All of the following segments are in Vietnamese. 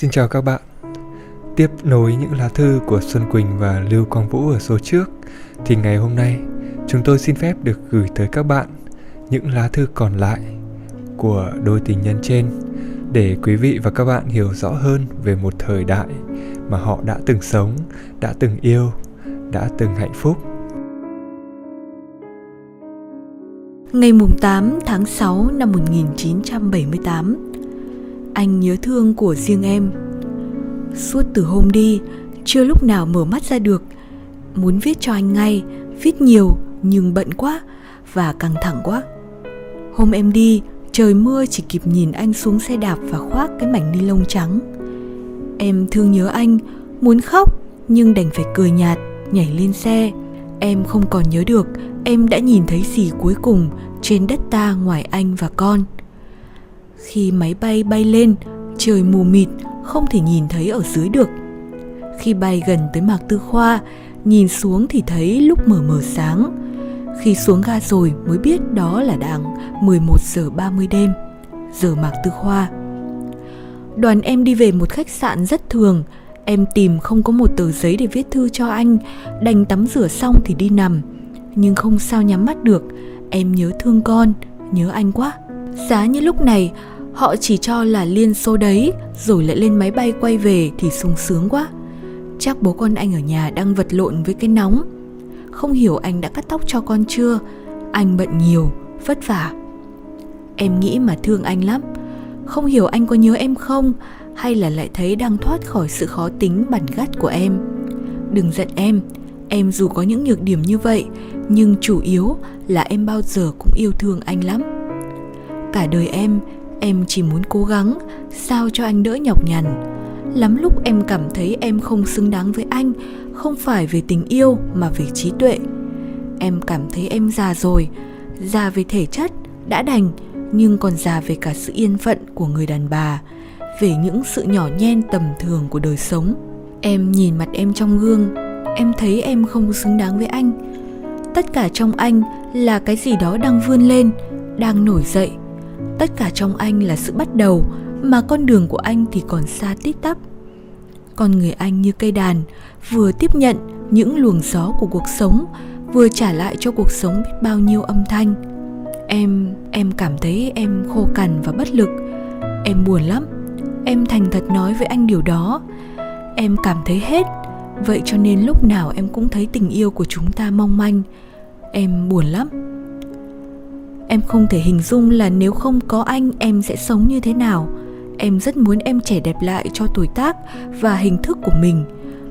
Xin chào các bạn. Tiếp nối những lá thư của Xuân Quỳnh và Lưu Quang Vũ ở số trước thì ngày hôm nay chúng tôi xin phép được gửi tới các bạn những lá thư còn lại của đôi tình nhân trên để quý vị và các bạn hiểu rõ hơn về một thời đại mà họ đã từng sống, đã từng yêu, đã từng hạnh phúc. Ngày mùng 8 tháng 6 năm 1978, anh nhớ thương của riêng em. Suốt từ hôm đi, chưa lúc nào mở mắt ra được. Muốn viết cho anh ngay, viết nhiều nhưng bận quá và căng thẳng quá. Hôm em đi, trời mưa chỉ kịp nhìn anh xuống xe đạp và khoác cái mảnh ni lông trắng. Em thương nhớ anh, muốn khóc nhưng đành phải cười nhạt, nhảy lên xe. Em không còn nhớ được em đã nhìn thấy gì cuối cùng trên đất ta ngoài anh và con. Khi máy bay bay lên, trời mù mịt, không thể nhìn thấy ở dưới được. Khi bay gần tới Mạc Tư Khoa, nhìn xuống thì thấy lúc mờ mờ sáng. Khi xuống ga rồi mới biết đó là đang 11 giờ 30 đêm, giờ Mạc Tư Khoa. Đoàn em đi về một khách sạn rất thường, em tìm không có một tờ giấy để viết thư cho anh, đành tắm rửa xong thì đi nằm. Nhưng không sao nhắm mắt được, em nhớ thương con, nhớ anh quá. Giá như lúc này họ chỉ cho là liên số đấy rồi lại lên máy bay quay về thì sung sướng quá. Chắc bố con anh ở nhà đang vật lộn với cái nóng. Không hiểu anh đã cắt tóc cho con chưa? Anh bận nhiều, vất vả. Em nghĩ mà thương anh lắm. Không hiểu anh có nhớ em không hay là lại thấy đang thoát khỏi sự khó tính bản gắt của em. Đừng giận em, em dù có những nhược điểm như vậy nhưng chủ yếu là em bao giờ cũng yêu thương anh lắm cả đời em em chỉ muốn cố gắng, sao cho anh đỡ nhọc nhằn. Lắm lúc em cảm thấy em không xứng đáng với anh, không phải về tình yêu mà về trí tuệ. Em cảm thấy em già rồi, già về thể chất, đã đành, nhưng còn già về cả sự yên phận của người đàn bà, về những sự nhỏ nhen tầm thường của đời sống. Em nhìn mặt em trong gương, em thấy em không xứng đáng với anh. Tất cả trong anh là cái gì đó đang vươn lên, đang nổi dậy tất cả trong anh là sự bắt đầu, mà con đường của anh thì còn xa tít tắp. Con người anh như cây đàn, vừa tiếp nhận những luồng gió của cuộc sống, vừa trả lại cho cuộc sống biết bao nhiêu âm thanh. Em em cảm thấy em khô cằn và bất lực. Em buồn lắm, em thành thật nói với anh điều đó. Em cảm thấy hết, vậy cho nên lúc nào em cũng thấy tình yêu của chúng ta mong manh. Em buồn lắm em không thể hình dung là nếu không có anh, em sẽ sống như thế nào. Em rất muốn em trẻ đẹp lại cho tuổi tác và hình thức của mình.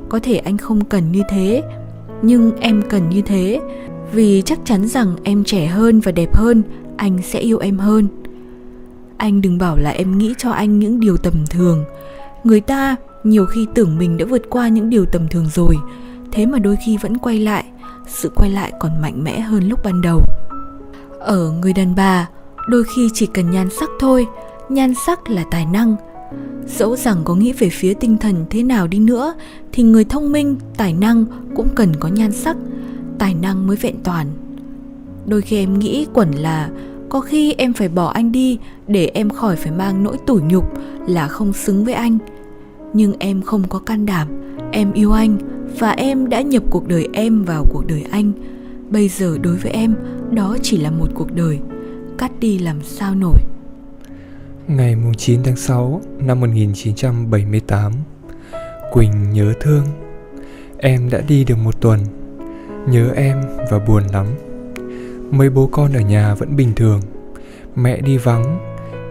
Có thể anh không cần như thế, nhưng em cần như thế. Vì chắc chắn rằng em trẻ hơn và đẹp hơn, anh sẽ yêu em hơn. Anh đừng bảo là em nghĩ cho anh những điều tầm thường. Người ta nhiều khi tưởng mình đã vượt qua những điều tầm thường rồi, thế mà đôi khi vẫn quay lại. Sự quay lại còn mạnh mẽ hơn lúc ban đầu ở người đàn bà, đôi khi chỉ cần nhan sắc thôi, nhan sắc là tài năng. Dẫu rằng có nghĩ về phía tinh thần thế nào đi nữa, thì người thông minh, tài năng cũng cần có nhan sắc. Tài năng mới vẹn toàn. Đôi khi em nghĩ quẩn là có khi em phải bỏ anh đi để em khỏi phải mang nỗi tủi nhục là không xứng với anh. Nhưng em không có can đảm, em yêu anh và em đã nhập cuộc đời em vào cuộc đời anh bây giờ đối với em, đó chỉ là một cuộc đời. Cắt đi làm sao nổi? Ngày 9 tháng 6 năm 1978 Quỳnh nhớ thương. Em đã đi được một tuần. Nhớ em và buồn lắm. Mấy bố con ở nhà vẫn bình thường. Mẹ đi vắng.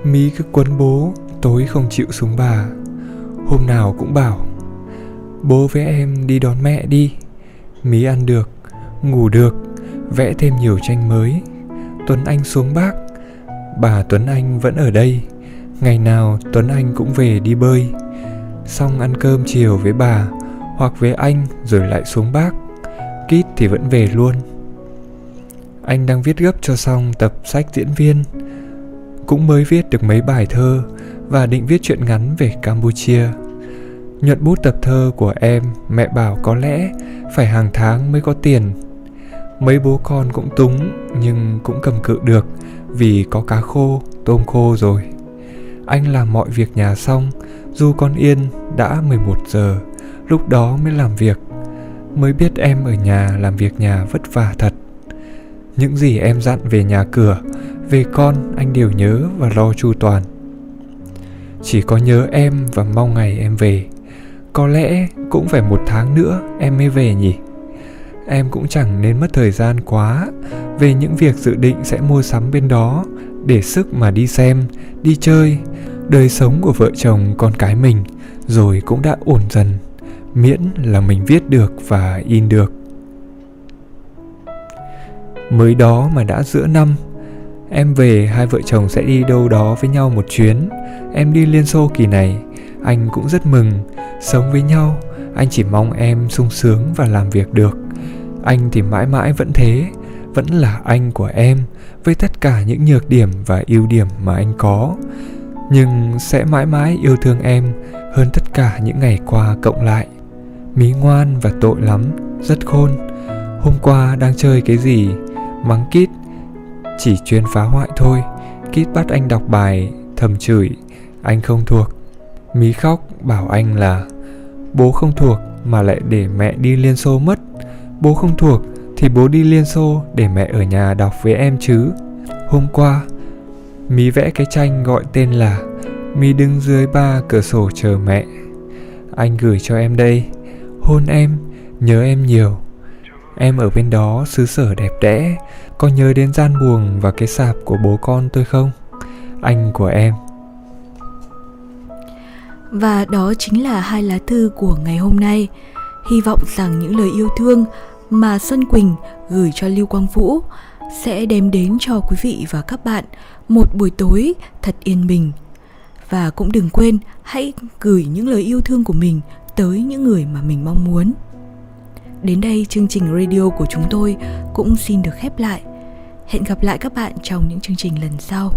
Mí cứ quấn bố, Tối không chịu xuống bà. Hôm nào cũng bảo, Bố với em đi đón mẹ đi. Mí ăn được, Ngủ được. Vẽ thêm nhiều tranh mới. Tuấn Anh xuống bác Bà Tuấn Anh vẫn ở đây. Ngày nào Tuấn Anh cũng về đi bơi. Xong ăn cơm chiều với bà Hoặc với anh rồi lại xuống bác Kít thì vẫn về luôn. Anh đang viết gấp cho xong tập sách diễn viên. Cũng mới viết được mấy bài thơ Và định viết chuyện ngắn về Campuchia. Nhuận bút tập thơ của em, Mẹ bảo có lẽ Phải hàng tháng mới có tiền. Mấy bố con cũng túng Nhưng cũng cầm cự được Vì có cá khô, tôm khô rồi anh làm mọi việc nhà xong, dù con yên đã 11 giờ, lúc đó mới làm việc. Mới biết em ở nhà làm việc nhà vất vả thật. Những gì em dặn về nhà cửa, về con anh đều nhớ và lo chu toàn. Chỉ có nhớ em và mong ngày em về. Có lẽ cũng phải một tháng nữa em mới về nhỉ? Em cũng chẳng nên mất thời gian quá về những việc dự định sẽ mua sắm bên đó để sức mà đi xem, đi chơi, đời sống của vợ chồng con cái mình rồi cũng đã ổn dần, miễn là mình viết được và in được. Mới đó mà đã giữa năm, em về hai vợ chồng sẽ đi đâu đó với nhau một chuyến. Em đi Liên Xô kỳ này, anh cũng rất mừng, sống với nhau, anh chỉ mong em sung sướng và làm việc được. Anh thì mãi mãi vẫn thế, vẫn là anh của em với tất cả những nhược điểm và ưu điểm mà anh có. Nhưng sẽ mãi mãi yêu thương em hơn tất cả những ngày qua cộng lại. Mí ngoan và tội lắm rất khôn. Hôm qua đang chơi cái gì? Mắng kít chỉ chuyên phá hoại thôi. Kít bắt anh đọc bài thầm chửi anh không thuộc. Mí khóc bảo anh là bố không thuộc mà lại để mẹ đi liên xô mất bố không thuộc thì bố đi liên xô để mẹ ở nhà đọc với em chứ. Hôm qua mí vẽ cái tranh gọi tên là mí đứng dưới ba cửa sổ chờ mẹ. Anh gửi cho em đây. Hôn em, nhớ em nhiều. Em ở bên đó xứ sở đẹp đẽ. Có nhớ đến gian buồng và cái sạp của bố con tôi không? Anh của em. Và đó chính là hai lá thư của ngày hôm nay hy vọng rằng những lời yêu thương mà Xuân Quỳnh gửi cho Lưu Quang Vũ sẽ đem đến cho quý vị và các bạn một buổi tối thật yên bình. Và cũng đừng quên, hãy gửi những lời yêu thương của mình tới những người mà mình mong muốn. Đến đây chương trình radio của chúng tôi cũng xin được khép lại. Hẹn gặp lại các bạn trong những chương trình lần sau.